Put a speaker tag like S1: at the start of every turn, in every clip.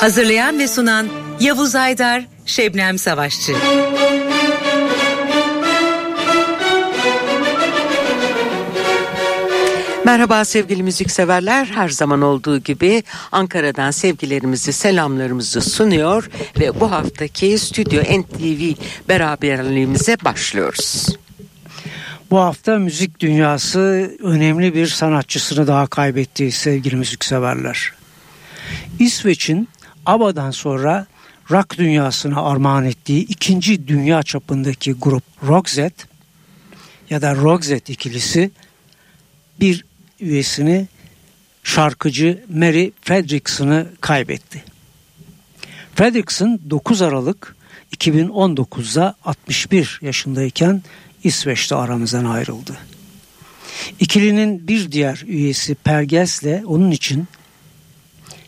S1: Hazırlayan ve sunan Yavuz Aydar, Şebnem Savaşçı.
S2: Merhaba sevgili müzikseverler. Her zaman olduğu gibi Ankara'dan sevgilerimizi, selamlarımızı sunuyor ve bu haftaki Stüdyo NTV beraberliğimize başlıyoruz.
S3: Bu hafta müzik dünyası önemli bir sanatçısını daha kaybetti sevgili müzikseverler. İsveç'in ABBA'dan sonra rock dünyasına armağan ettiği ikinci dünya çapındaki grup Roxette ya da Roxette ikilisi bir üyesini şarkıcı Mary Fredrickson'ı kaybetti. Fredrickson 9 Aralık 2019'da 61 yaşındayken İsveç'te aramızdan ayrıldı. İkilinin bir diğer üyesi Perges'le onun için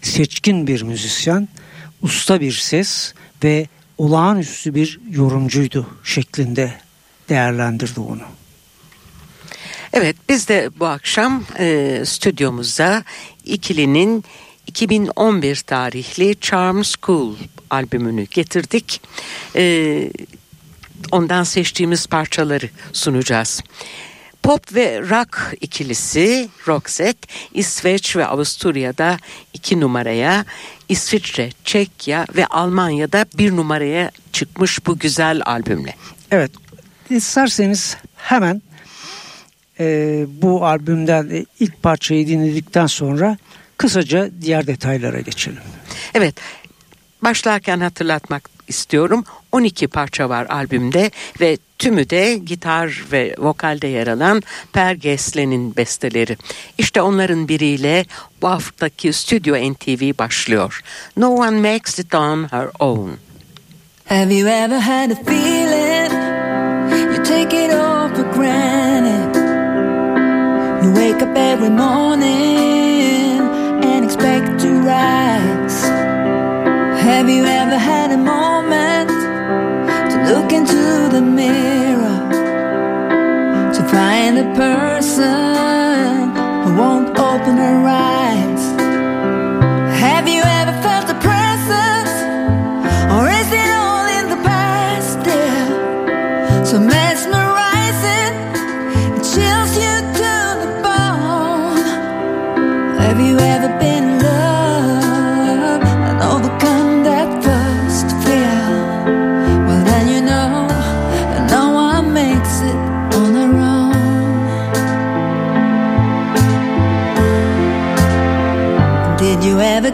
S3: seçkin bir müzisyen, usta bir ses ve olağanüstü bir yorumcuydu şeklinde değerlendirdi onu.
S2: Evet biz de bu akşam e, stüdyomuzda ikilinin 2011 tarihli Charm School albümünü getirdik. E, ondan seçtiğimiz parçaları sunacağız. Pop ve rock ikilisi Roxette İsveç ve Avusturya'da iki numaraya, İsviçre, Çekya ve Almanya'da bir numaraya çıkmış bu güzel albümle.
S3: Evet, isterseniz hemen e, bu albümden ilk parçayı dinledikten sonra kısaca diğer detaylara geçelim.
S2: Evet, başlarken hatırlatmak istiyorum. 12 parça var albümde ve tümü de gitar ve vokalde yer alan Per Gessle'nin besteleri. İşte onların biriyle bu haftaki Stüdyo NTV başlıyor. No one makes it on her own.
S4: Have you ever had a feeling you take it all for granted? You wake up every morning and expect to rise. Have you ever had a moment to look into the mirror to find a person who won't open her eyes?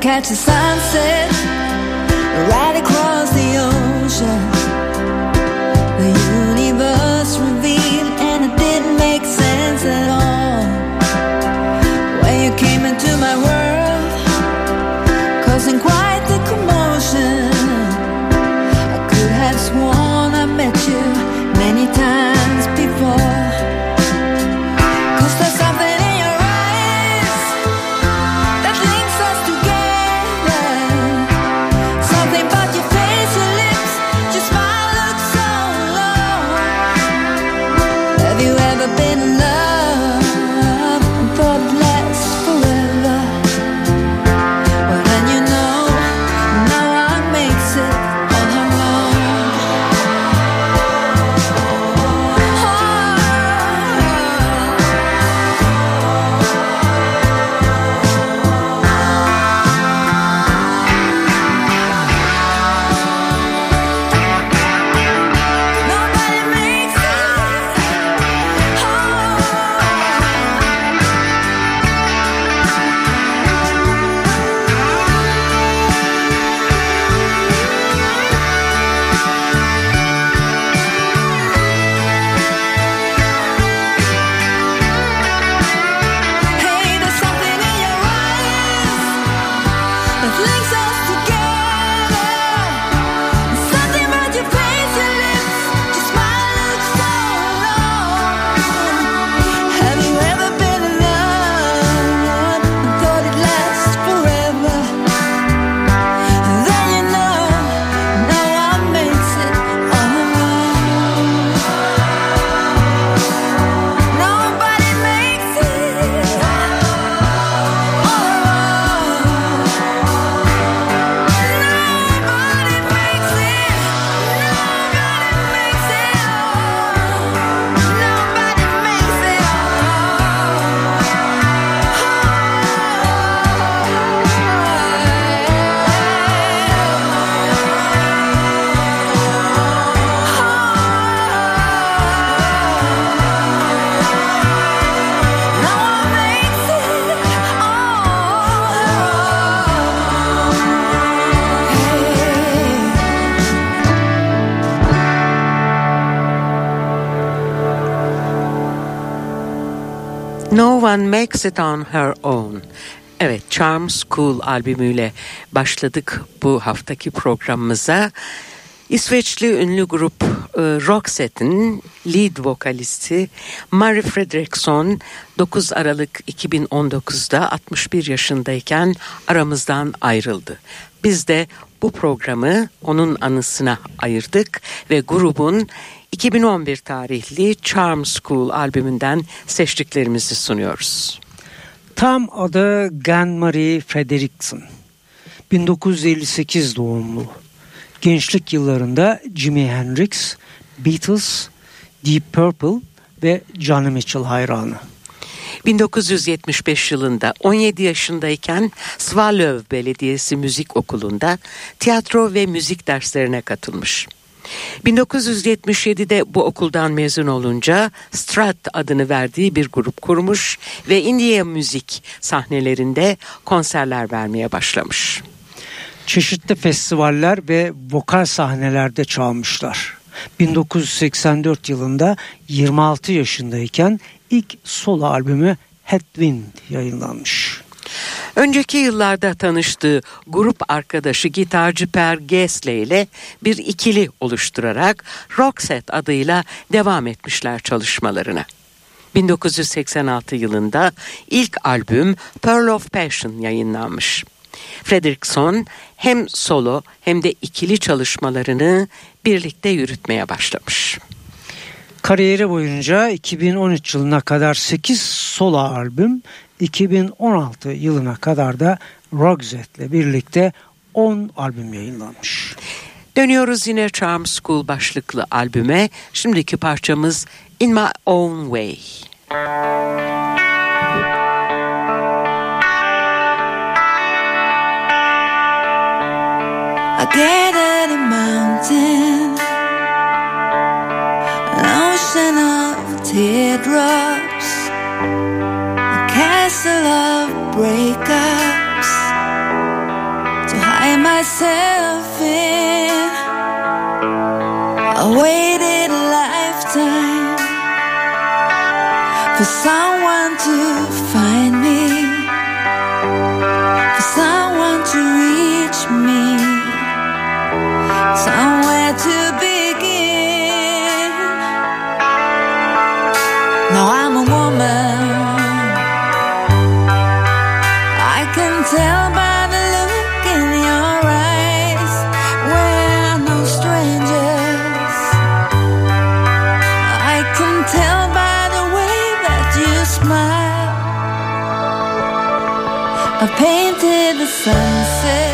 S4: Catch the sunset
S2: one makes it on her own. Evet, Charm School albümüyle başladık bu haftaki programımıza. İsveçli ünlü grup e, Roxette'in lead vokalisti Mary Fredriksson 9 Aralık 2019'da 61 yaşındayken aramızdan ayrıldı. Biz de bu programı onun anısına ayırdık ve grubun 2011 tarihli Charm School albümünden seçtiklerimizi sunuyoruz.
S3: Tam adı Gan Marie Frederiksen. 1958 doğumlu. Gençlik yıllarında Jimi Hendrix, Beatles, Deep Purple ve Johnny Mitchell hayranı.
S2: 1975 yılında 17 yaşındayken Swallow Belediyesi Müzik Okulu'nda tiyatro ve müzik derslerine katılmış. 1977'de bu okuldan mezun olunca Strat adını verdiği bir grup kurmuş ve India müzik sahnelerinde konserler vermeye başlamış.
S3: Çeşitli festivaller ve vokal sahnelerde çalmışlar. 1984 yılında 26 yaşındayken ilk solo albümü Headwind yayınlanmış.
S2: Önceki yıllarda tanıştığı grup arkadaşı gitarcı Per Gessle ile bir ikili oluşturarak Roxette adıyla devam etmişler çalışmalarına. 1986 yılında ilk albüm Pearl of Passion yayınlanmış. Fredrickson hem solo hem de ikili çalışmalarını birlikte yürütmeye başlamış.
S3: Kariyeri boyunca 2013 yılına kadar 8 solo albüm, 2016 yılına kadar da Roxette ile birlikte 10 albüm yayınlanmış.
S2: Dönüyoruz yine Charm School başlıklı albüme. Şimdiki parçamız In My Own Way.
S4: I gathered a mountain, an ocean of teardrops, myself in. I waited a lifetime for someone to 相思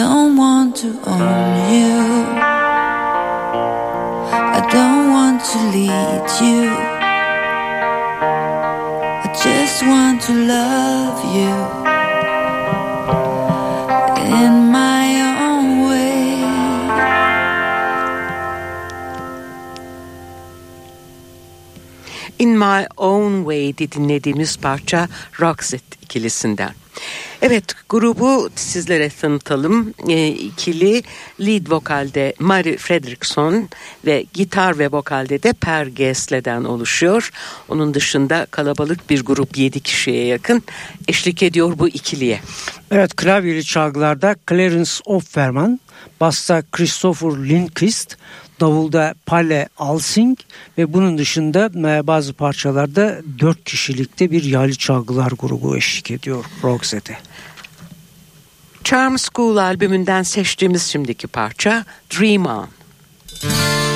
S4: don't want to own you. I don't want to lead you. I just want to love you in my own way.
S2: In My Own way Way'di dinlediğimiz parça Roxette ikilisinden. Evet grubu sizlere tanıtalım. E, ikili lead vokalde Mary Fredriksson ve gitar ve vokalde de Per Gessle'den oluşuyor. Onun dışında kalabalık bir grup 7 kişiye yakın eşlik ediyor bu ikiliye.
S3: Evet klavyeli çalgılarda Clarence Offerman, basta Christopher Lindquist, davulda Palle Alsing ve bunun dışında e, bazı parçalarda dört kişilikte bir yaylı çalgılar grubu eşlik ediyor Roxette.
S2: Charm School albümünden seçtiğimiz şimdiki parça Dream On.
S5: Dream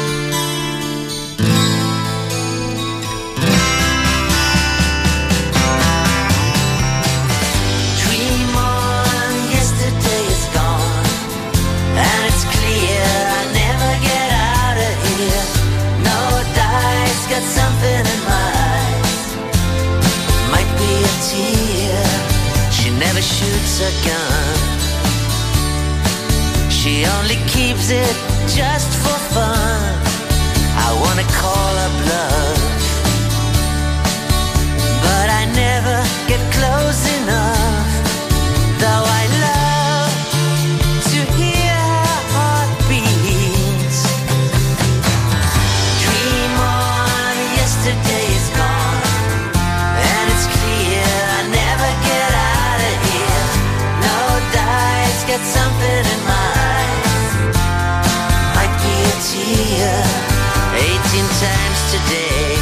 S5: gun. She only keeps it just for fun. I wanna call her bluff but I never get close enough. Though I 18 times today.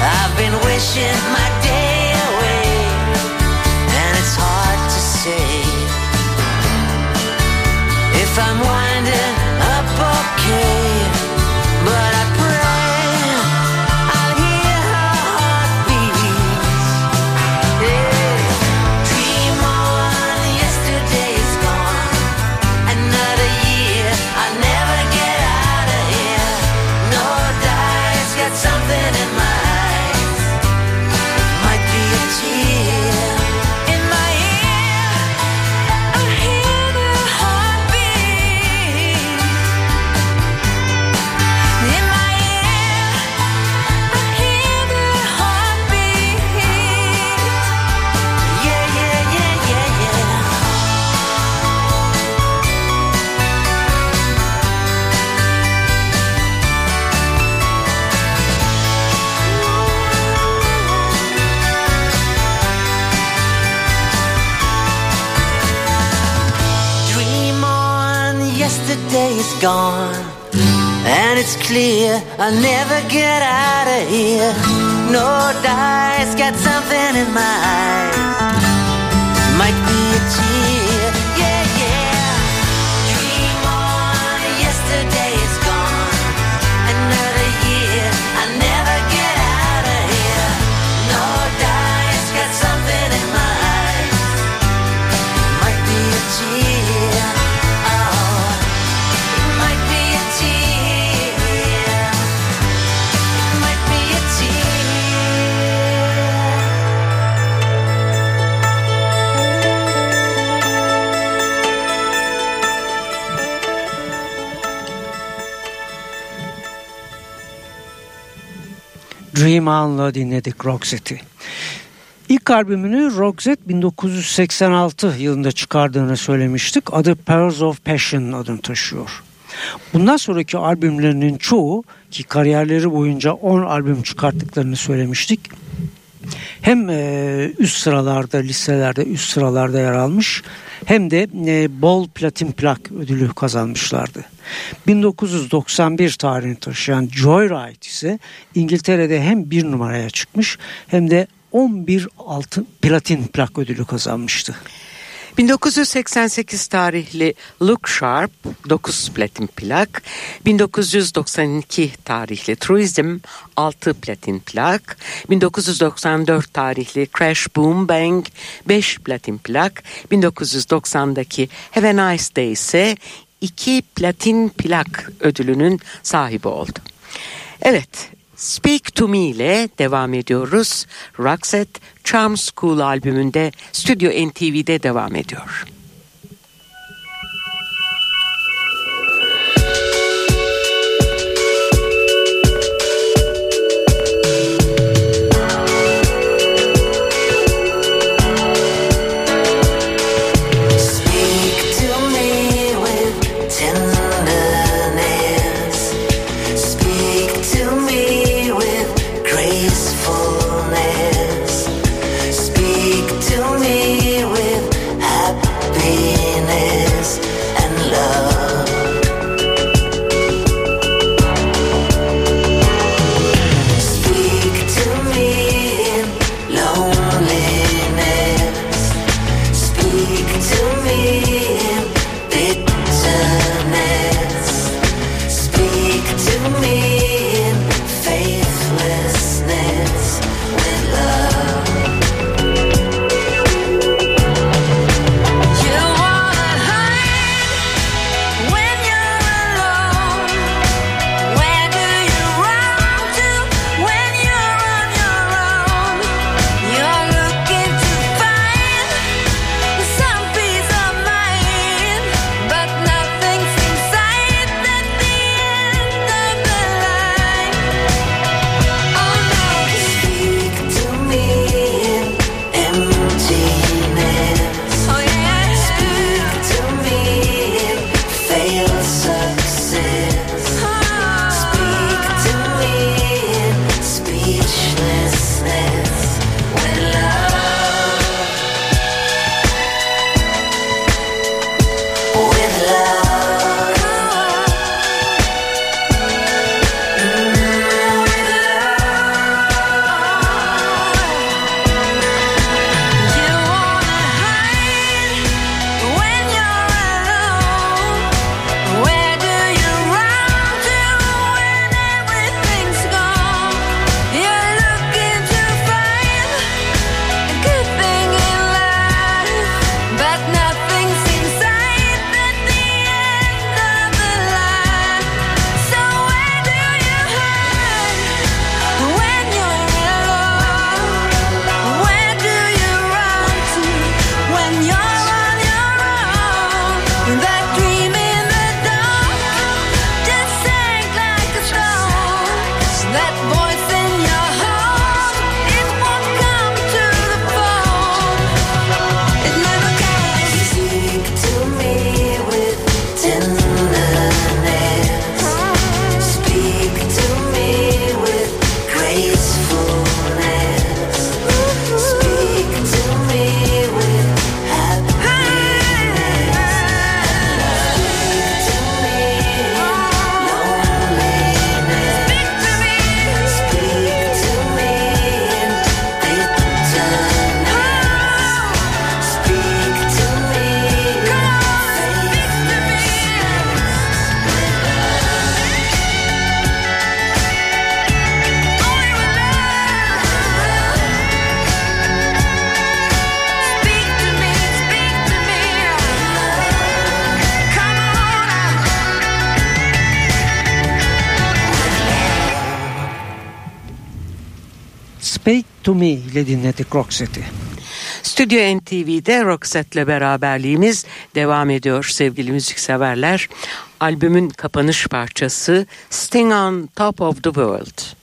S5: I've been wishing my yesterday is gone. And it's clear I'll never get out of here. No dice, got something in my eyes. Might be a tear, Dream
S3: On'la dinledik Roxette'i. İlk albümünü Roxette 1986 yılında çıkardığını söylemiştik. Adı Pearls of Passion adını taşıyor. Bundan sonraki albümlerinin çoğu ki kariyerleri boyunca 10 albüm çıkarttıklarını söylemiştik. Hem üst sıralarda, listelerde üst sıralarda yer almış hem de e, bol platin plak ödülü kazanmışlardı. 1991 tarihini taşıyan Joyride ise İngiltere'de hem bir numaraya çıkmış hem de 11 altın platin plak ödülü kazanmıştı.
S4: 1988 tarihli Look Sharp 9 platin plak, 1992 tarihli Truism 6 platin plak, 1994 tarihli Crash Boom Bang 5 platin plak, 1990'daki Have a Nice Day ise 2 platin plak ödülünün sahibi oldu. Evet, Speak To Me ile devam ediyoruz. Roxette Charm School albümünde Stüdyo NTV'de devam ediyor.
S6: Speak to Me
S3: ile dinledik Roxette'i.
S4: Stüdyo NTV'de Roxette'le beraberliğimiz devam ediyor sevgili müzikseverler. Albümün kapanış parçası Sting on Top of the World.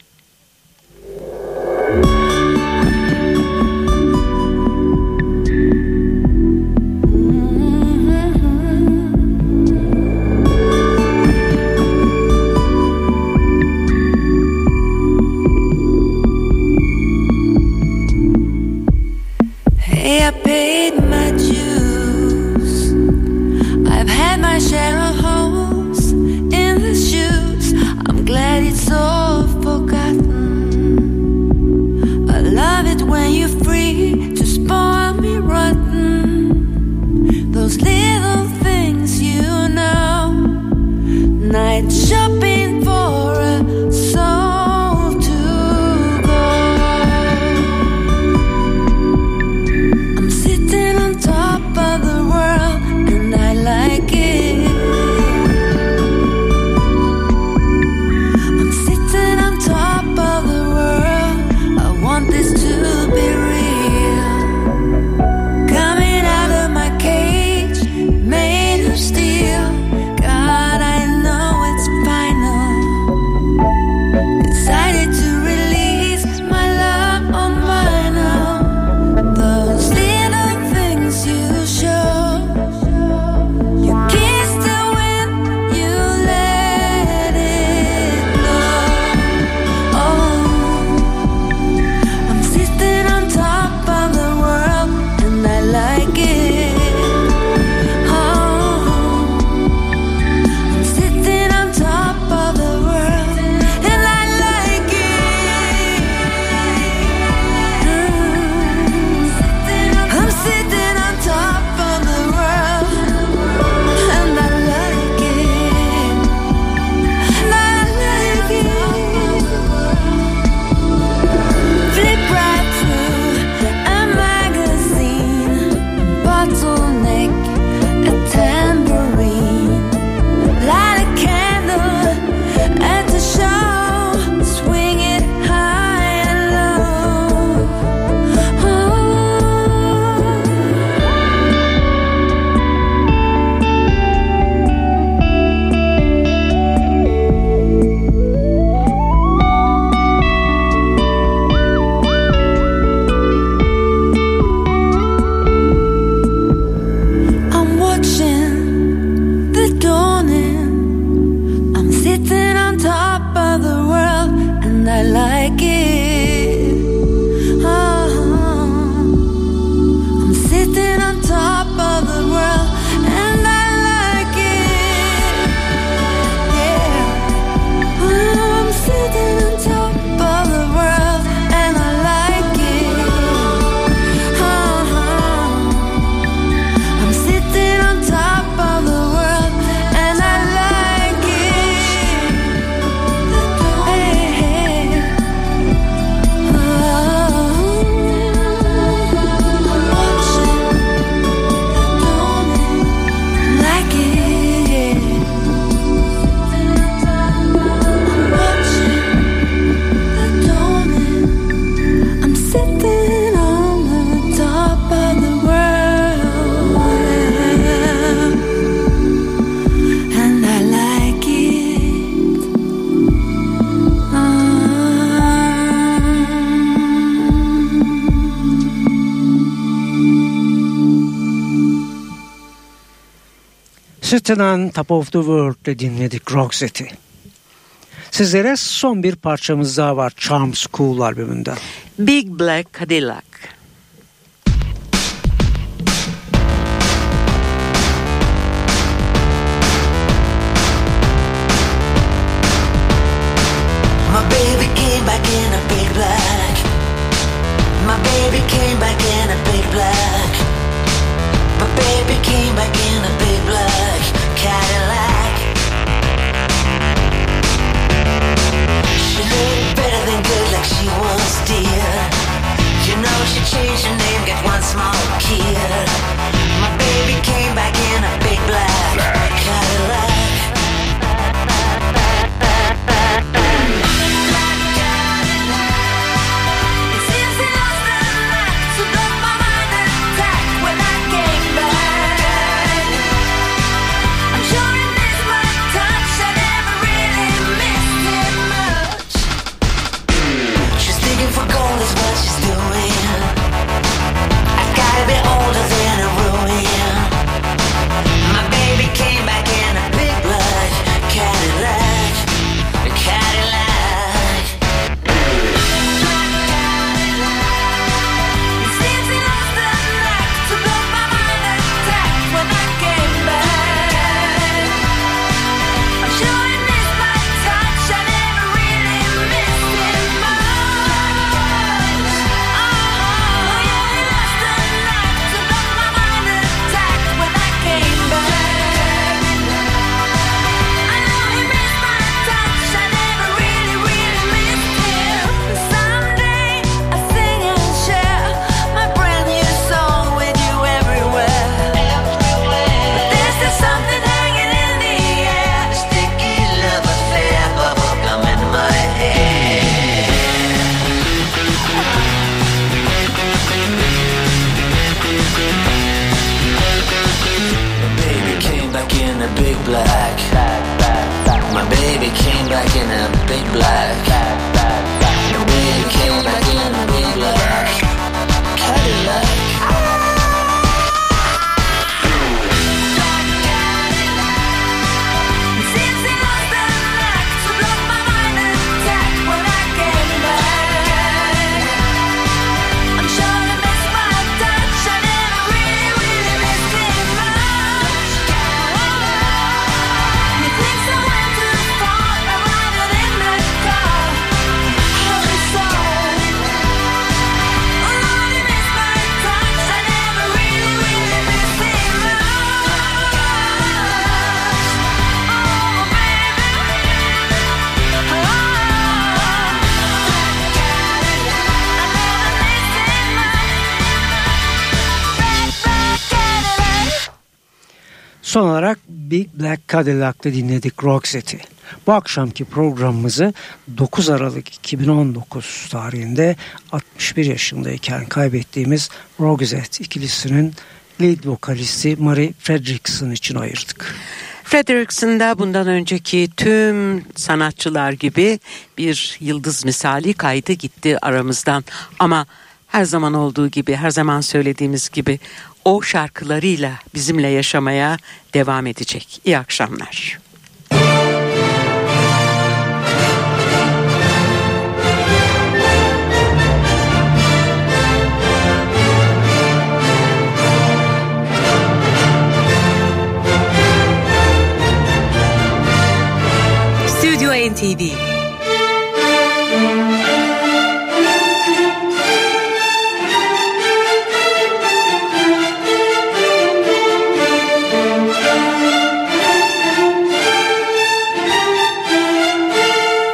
S7: Sırtından Top of the
S3: World'de dinledik Roxette'i. Sizlere son bir parçamız daha var Charm School albümünden.
S2: Big Black Cadillac.
S4: My baby came back in a big black. My baby came back in a big black. My baby came back in a big black. she was dear. You know she changed her name, got one small kid. My baby came back in a
S3: Son olarak Big Black Cadillac'ta dinledik Roxette'i. Bu akşamki programımızı 9 Aralık 2019 tarihinde 61 yaşındayken kaybettiğimiz Roxette ikilisinin lead vokalisti Marie Fredriksson için ayırdık.
S2: Frederickson da bundan önceki tüm sanatçılar gibi bir yıldız misali kaydı gitti aramızdan. Ama her zaman olduğu gibi, her zaman söylediğimiz gibi o şarkılarıyla bizimle yaşamaya devam edecek. İyi akşamlar.